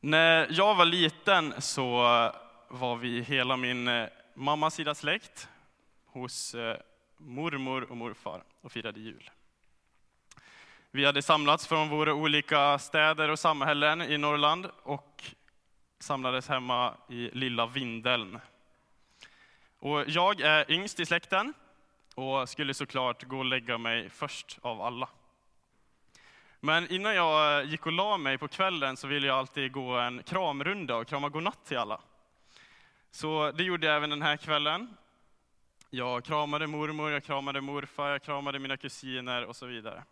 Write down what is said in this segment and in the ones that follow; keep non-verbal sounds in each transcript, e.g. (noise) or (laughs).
När jag var liten så var vi hela min eh, mammas sida släkt hos eh, mormor och morfar och firade jul. Vi hade samlats från våra olika städer och samhällen i Norrland och samlades hemma i lilla Vindeln. Och jag är yngst i släkten och skulle såklart gå och lägga mig först av alla. Men innan jag eh, gick och la mig på kvällen så ville jag alltid gå en kramrunda och krama godnatt till alla. Så det gjorde jag även den här kvällen. Jag kramade mormor, jag kramade morfar, jag kramade mina kusiner och så vidare.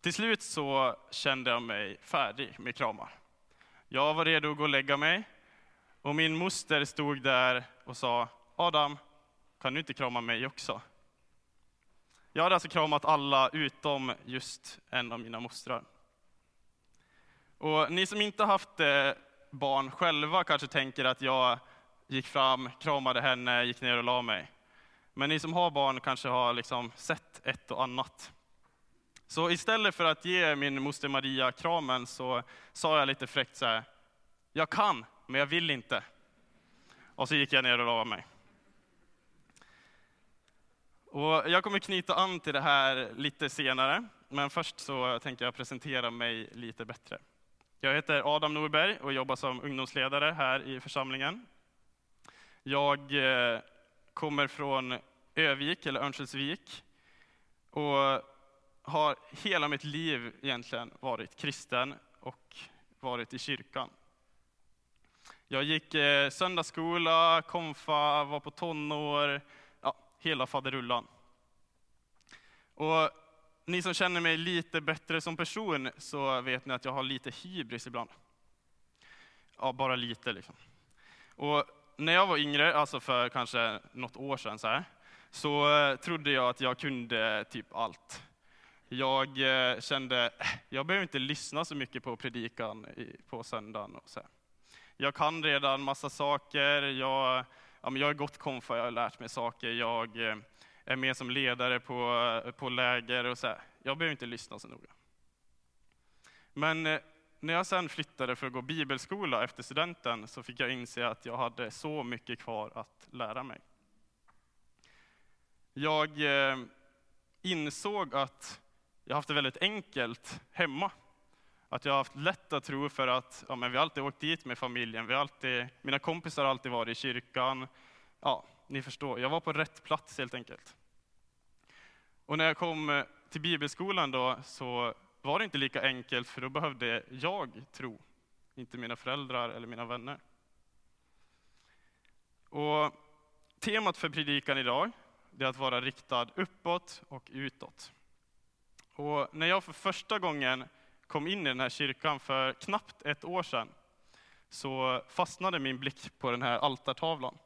Till slut så kände jag mig färdig med kramar. Jag var redo att gå och lägga mig och min moster stod där och sa Adam, kan du inte krama mig också? Jag hade alltså kramat alla utom just en av mina mostrar. Och ni som inte haft eh, barn själva kanske tänker att jag gick fram, kramade henne, gick ner och la mig. Men ni som har barn kanske har liksom sett ett och annat. Så istället för att ge min moster Maria kramen så sa jag lite fräckt så här, jag kan, men jag vill inte. Och så gick jag ner och la mig. Och jag kommer knyta an till det här lite senare, men först så tänker jag presentera mig lite bättre. Jag heter Adam Norberg och jobbar som ungdomsledare här i församlingen. Jag eh, kommer från Övik, eller Örnsköldsvik, och har hela mitt liv egentligen varit kristen och varit i kyrkan. Jag gick eh, söndagsskola, konfa, var på tonår, hela faderullan. Och ni som känner mig lite bättre som person så vet ni att jag har lite hybris ibland. Ja, bara lite liksom. Och när jag var yngre, alltså för kanske något år sedan så, här, så eh, trodde jag att jag kunde typ allt. Jag eh, kände, äh, jag behöver inte lyssna så mycket på predikan på söndagen. Och så. Jag kan redan massa saker, jag ja, men jag har gått konfa, jag har lärt mig saker, jag eh, är med som ledare på, eh, på läger och så här. Jag behöver inte lyssna så noga. Men eh, när jag sen flyttade för att gå bibelskola efter studenten så fick jag inse att jag hade så mycket kvar att lära mig. Jag insåg att jag haft det väldigt enkelt hemma att jag har haft lätt att tro för att ja, men vi alltid åkt dit med familjen. Vi alltid, mina kompisar har alltid varit i kyrkan. Ja, ni förstår, jag var på rätt plats helt enkelt. Och när jag kom eh, till bibelskolan då så var det inte lika enkelt för då behövde jag tro, inte mina föräldrar eller mina vänner. Och temat för predikan idag är att vara riktad uppåt och utåt. Och när jag för första gången kom in i den här kyrkan för knappt ett år sedan, så fastnade min blick på den här altartavlan.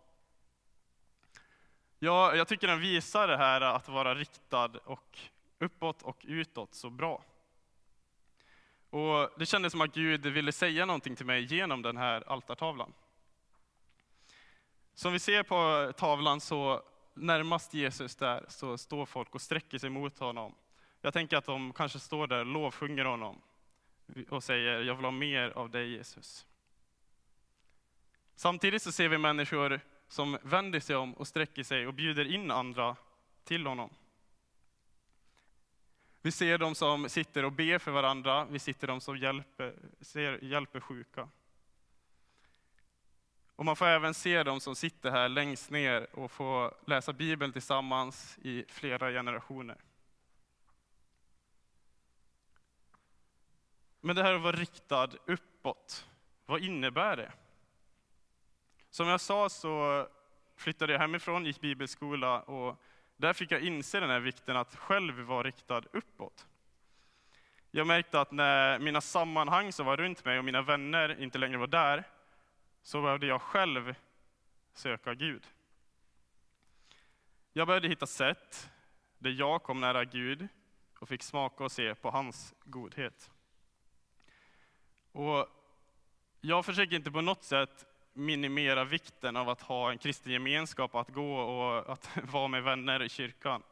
Ja, jag tycker den visar det här att vara riktad och uppåt och utåt så bra. Och det kändes som att Gud ville säga någonting till mig genom den här altartavlan. Som vi ser på tavlan så närmast Jesus där så står folk och sträcker sig mot honom. Jag tänker att de kanske står där och lovsjunger honom och säger, jag vill ha mer av dig Jesus. Samtidigt så ser vi människor som vänder sig om och sträcker sig och bjuder in andra till honom. Vi ser de som sitter och ber för varandra, vi sitter de som hjälper, ser, hjälper sjuka. Och man får även se de som sitter här längst ner och får läsa Bibeln tillsammans i flera generationer. Men det här att vara riktad uppåt, vad innebär det? Som jag sa så flyttade jag hemifrån, gick bibelskola och där fick jag inse den här vikten att själv vara riktad uppåt. Jag märkte att när mina sammanhang som var runt mig och mina vänner inte längre var där, så behövde jag själv söka Gud. Jag behövde hitta sätt där jag kom nära Gud och fick smaka och se på hans godhet. Och jag försöker inte på något sätt minimera vikten av att ha en kristen gemenskap, att gå och att (laughs) vara med vänner i kyrkan.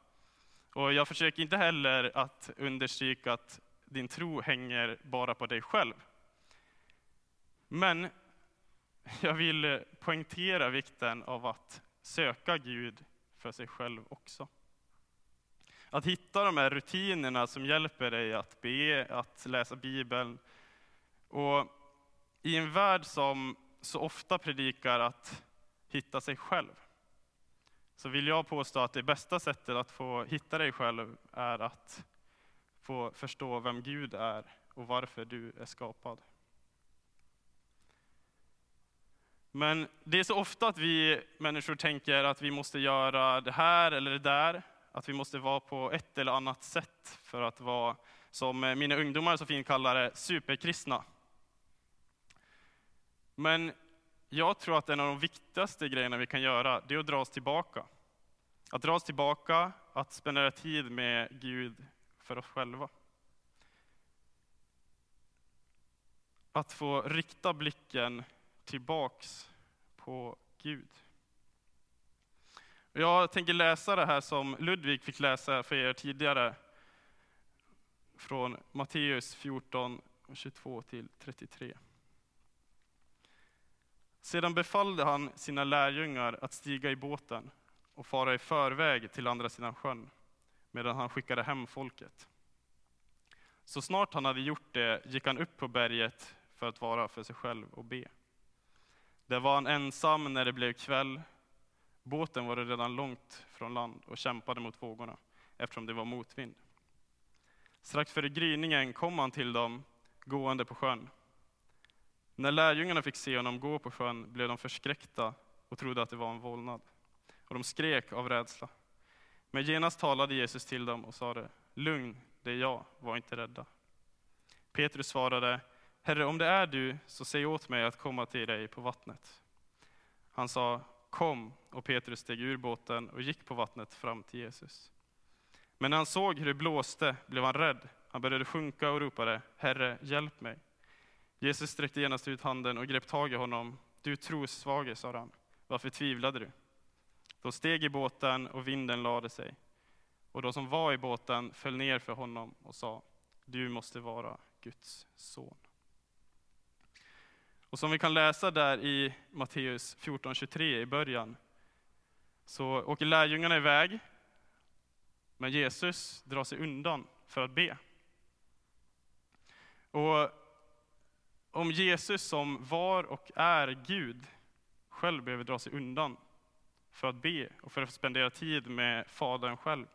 Och jag försöker inte heller att understryka att din tro hänger bara på dig själv. Men (laughs) jag vill poängtera vikten av att söka Gud för sig själv också. Att hitta de här rutinerna som hjälper dig att be, att läsa Bibeln. Och i en värld som så ofta predikar att hitta sig själv, så vill jag påstå att det bästa sättet att få hitta dig själv är att få förstå vem Gud är och varför du är skapad. Men det är så ofta att vi människor tänker att vi måste göra det här eller det där, att vi måste vara på ett eller annat sätt för att vara, som mina ungdomar så fint kallar det, superkristna. Men jag tror att en av de viktigaste grejerna vi kan göra, det är att dra oss tillbaka. Att dra oss tillbaka, att spendera tid med Gud för oss själva. Att få rikta blicken tillbaks på Gud. Jag tänker läsa det här som Ludvig fick läsa för er tidigare. Från Matteus 14, 22 till 33. Sedan befallde han sina lärjungar att stiga i båten och fara i förväg till andra sidan sjön, medan han skickade hem folket. Så snart han hade gjort det gick han upp på berget för att vara för sig själv och be. Där var han ensam när det blev kväll. Båten var redan långt från land och kämpade mot vågorna, eftersom det var motvind. Strax före gryningen kom han till dem, gående på sjön. När lärjungarna fick se honom gå på sjön blev de förskräckta och trodde att det var en vålnad. Och de skrek av rädsla. Men genast talade Jesus till dem och sade, lugn, det är jag, var inte rädda. Petrus svarade, Herre, om det är du, så säg åt mig att komma till dig på vattnet. Han sa, kom, och Petrus steg ur båten och gick på vattnet fram till Jesus. Men när han såg hur det blåste blev han rädd. Han började sjunka och ropade, Herre, hjälp mig. Jesus sträckte genast ut handen och grep tag i honom. Du trossvage, sa han, varför tvivlade du? De steg i båten och vinden lade sig. Och de som var i båten föll ner för honom och sa, du måste vara Guds son. Och som vi kan läsa där i Matteus 14.23 i början, så åker lärjungarna iväg, men Jesus drar sig undan för att be. Och om Jesus som var och är Gud själv behöver dra sig undan för att be och för att spendera tid med Fadern själv,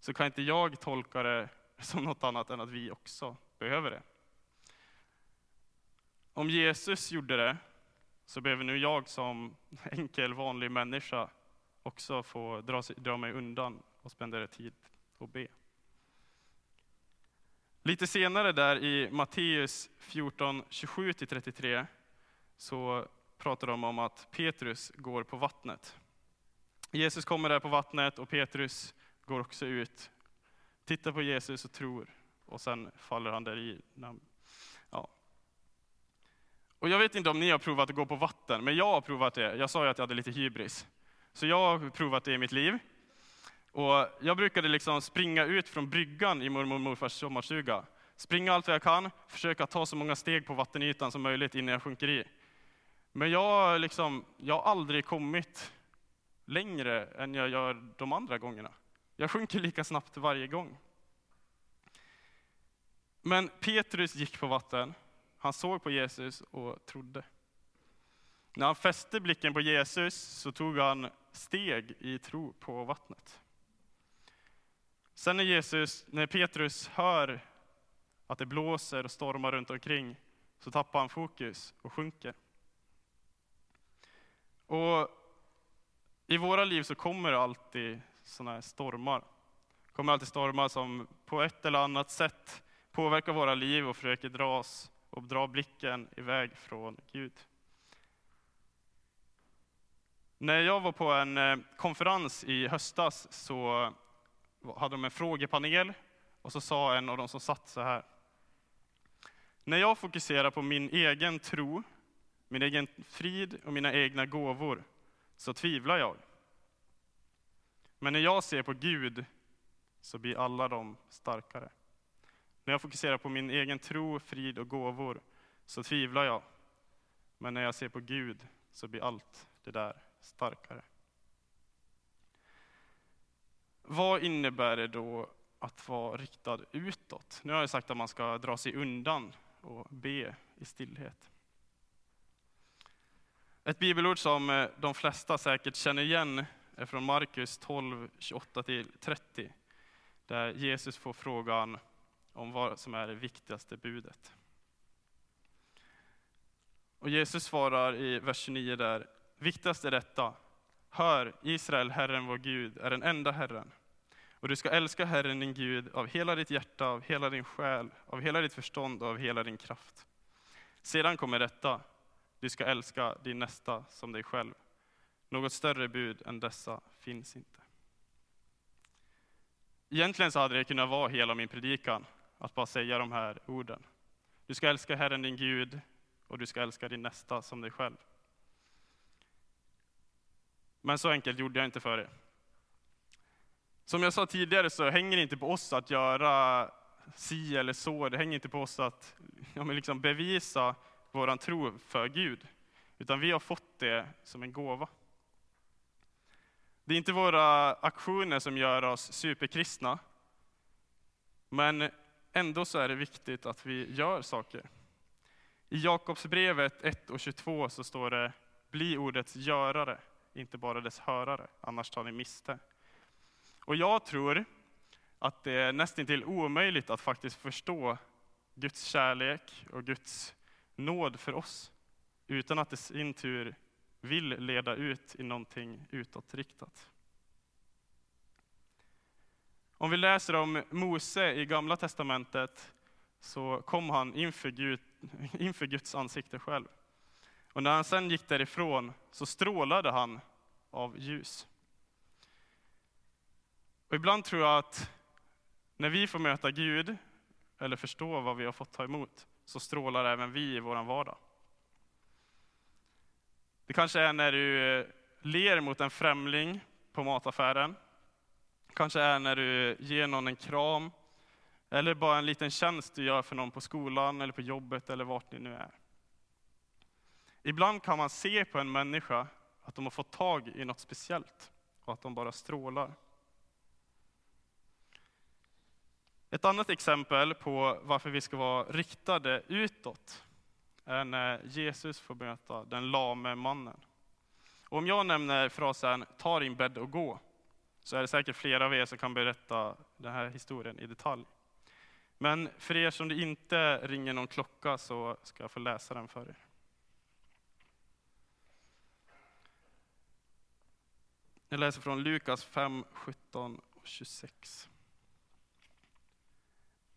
så kan inte jag tolka det (laughs) som något annat än att vi också behöver det. Om Jesus gjorde det, så behöver nu jag som (laughs) enkel vanlig människa också få dra, dra mig undan och spendera tid och be. Lite senare där i Matteus 14, 27-33 så pratar de om att Petrus går på vattnet. Jesus kommer där på vattnet och Petrus går också ut, tittar på Jesus och tror och sen faller han där i. Ja. Och jag vet inte om ni har provat att gå på vatten, men jag har provat det. Jag sa ju att jag hade lite hybris. Så jag har provat det i mitt liv. Och jag brukade liksom springa ut från bryggan i mormor och morfars sommarstuga. Springa allt vad jag kan, försöka ta så många steg på vattenytan som möjligt innan jag sjunker i. Men jag, liksom, jag har aldrig kommit längre än jag gör de andra gångerna. Jag sjunker lika snabbt varje gång. Men Petrus gick på vatten, han såg på Jesus och trodde. När han fäste blicken på Jesus så tog han steg i tro på vattnet. Sen när, Jesus, när Petrus hör att det blåser och stormar runt omkring så tappar han fokus och sjunker. Och I våra liv så kommer det alltid sådana här stormar. Det kommer alltid stormar som på ett eller annat sätt påverkar våra liv och försöker dra oss och dra blicken iväg från Gud. När jag var på en eh, konferens i höstas så hade de en frågepanel och så sa en av de som satt så här. När jag fokuserar på min egen tro, min egen frid och mina egna gåvor så tvivlar jag. Men när jag ser på Gud så blir alla de starkare. När jag fokuserar på min egen tro, frid och gåvor så tvivlar jag. Men när jag ser på Gud så blir allt det där starkare. Vad innebär det då att vara riktad utåt? Nu har jag sagt att man ska dra sig undan och be i stillhet. Ett bibelord som eh, de flesta säkert känner igen är från Markus 12, 28-30. Där Jesus får frågan om vad som är det viktigaste budet. Och Jesus svarar i vers 29 där, viktigast är detta, hör Israel, Herren vår Gud är den enda Herren. Och du ska älska Herren din Gud av hela ditt hjärta, av hela din själ, av hela ditt förstånd och av hela din kraft. Sedan kommer detta, du ska älska din nästa som dig själv. Något större bud än dessa finns inte. Egentligen så hade det kunnat vara hela min predikan, att bara säga de här orden. Du ska älska Herren din Gud och du ska älska din nästa som dig själv. Men så enkelt gjorde jag inte för er. Som jag sa tidigare så hänger det inte på oss att göra si eller så. Det hänger inte på oss att ja, liksom bevisa vår tro för Gud. Utan vi har fått det som en gåva. Det är inte våra aktioner som gör oss superkristna. Men ändå så är det viktigt att vi gör saker. I Jakobsbrevet 1 och 22 så står det, bli ordets görare, inte bara dess hörare, annars tar ni miste. Och jag tror att det är nästintill omöjligt att faktiskt förstå Guds kärlek och Guds nåd för oss, utan att det i sin tur vill leda ut i någonting utåtriktat. Om vi läser om Mose i Gamla Testamentet så kom han inför, Gud, inför Guds ansikte själv. Och när han sen gick därifrån så strålade han av ljus. Och ibland tror jag att när vi får möta Gud, eller förstå vad vi har fått ta emot, så strålar även vi i vår vardag. Det kanske är när du eh, ler mot en främling på mataffären. Kanske är när du ger någon en kram. Eller bara en liten tjänst du gör för någon på skolan eller på jobbet eller vart ni nu är. Ibland kan man se på en människa att de har fått tag i något speciellt och att de bara strålar. Ett annat exempel på varför vi ska vara riktade utåt är när Jesus får möta den lame mannen. Och om jag nämner frasen ta din bädd och gå, så är det säkert flera av er som kan berätta den här historien i detalj. Men för er som det inte ringer någon klocka så ska jag få läsa den för er. Jag läser från Lukas 5, 17 och 26.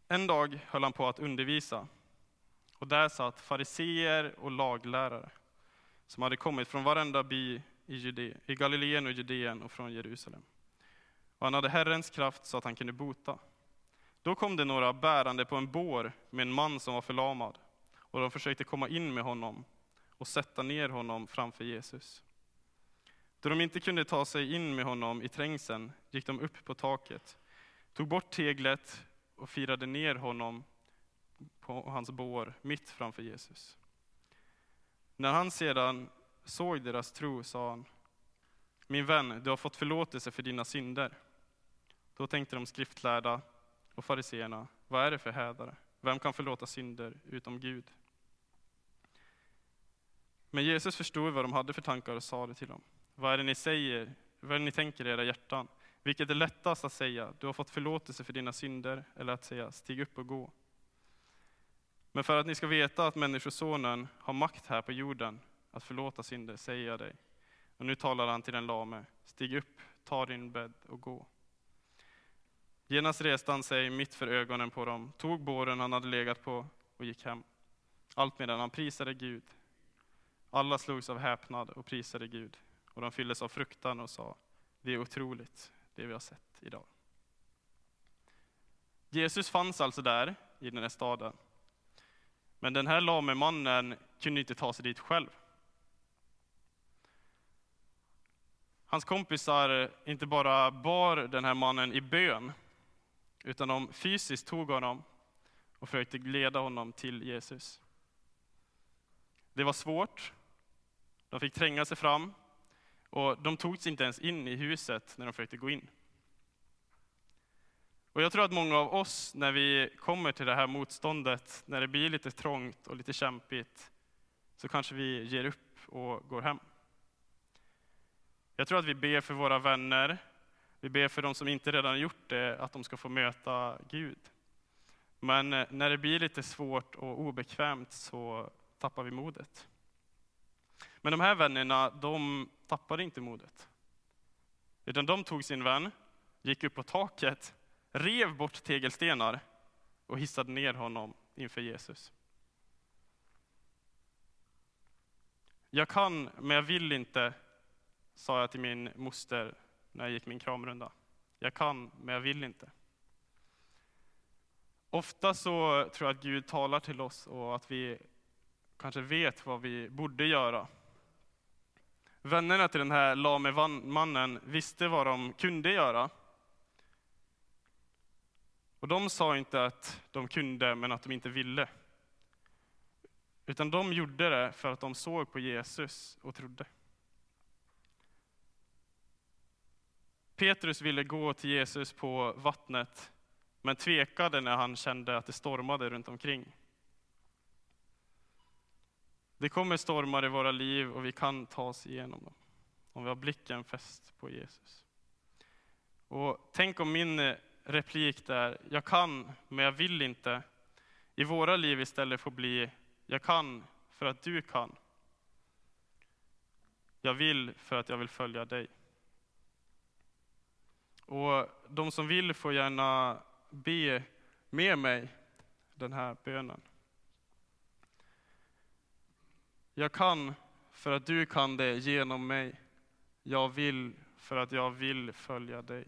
En dag höll han på att undervisa, och där satt fariseer och laglärare som hade kommit från varenda by i, Jude, i Galileen och Judeen och från Jerusalem. Och han hade Herrens kraft så att han kunde bota. Då kom det några bärande på en bår med en man som var förlamad, och de försökte komma in med honom och sätta ner honom framför Jesus. Då de inte kunde ta sig in med honom i trängseln gick de upp på taket, tog bort teglet och firade ner honom på hans bår mitt framför Jesus. När han sedan såg deras tro sa han, min vän, du har fått förlåtelse för dina synder. Då tänkte de skriftlärda och fariseerna, vad är det för hädare? Vem kan förlåta synder utom Gud? Men Jesus förstod vad de hade för tankar och sa det till dem. Vad är det ni säger? Vad är det ni tänker i era hjärtan? Vilket är lättast att säga, du har fått förlåtelse för dina synder, eller att säga, stig upp och gå. Men för att ni ska veta att Människosonen har makt här på jorden att förlåta synder, säger jag dig. Och nu talar han till den lame, stig upp, ta din bädd och gå. Genast reste han sig mitt för ögonen på dem, tog båren han hade legat på och gick hem. Allt medan han prisade Gud. Alla slogs av häpnad och prisade Gud, och de fylldes av fruktan och sa, det är otroligt, det vi har sett idag. Jesus fanns alltså där i den här staden. Men den här lame mannen kunde inte ta sig dit själv. Hans kompisar inte bara bar den här mannen i bön, utan de fysiskt tog honom och försökte leda honom till Jesus. Det var svårt. De fick tränga sig fram och de togs inte ens in i huset när de försökte gå in. Och jag tror att många av oss, när vi kommer till det här motståndet, när det blir lite trångt och lite kämpigt, så kanske vi ger upp och går hem. Jag tror att vi ber för våra vänner, vi ber för de som inte redan gjort det, att de ska få möta Gud. Men eh, när det blir lite svårt och obekvämt så tappar vi modet. Men de här vännerna, de tappade inte modet. Utan de tog sin vän, gick upp på taket, rev bort tegelstenar och hissade ner honom inför Jesus. Jag kan, men jag vill inte, sa jag till min moster när jag gick min kramrunda. Jag kan, men jag vill inte. Ofta så tror jag att Gud talar till oss och att vi kanske vet vad vi borde göra. Vännerna till den här lame mannen visste vad de kunde göra. Och de sa inte att de kunde, men att de inte ville. Utan de gjorde det för att de såg på Jesus och trodde. Petrus ville gå till Jesus på vattnet, men tvekade när han kände att det stormade runt omkring. Det kommer stormar i våra liv och vi kan ta oss igenom dem, om vi har blicken fäst på Jesus. Och tänk om min eh, replik där, jag kan, men jag vill inte, i våra liv istället får bli, jag kan för att du kan. Jag vill för att jag vill följa dig. Och de som vill får gärna be med mig den här bönen. Jag kan för att du kan det genom mig. Jag vill för att jag vill följa dig.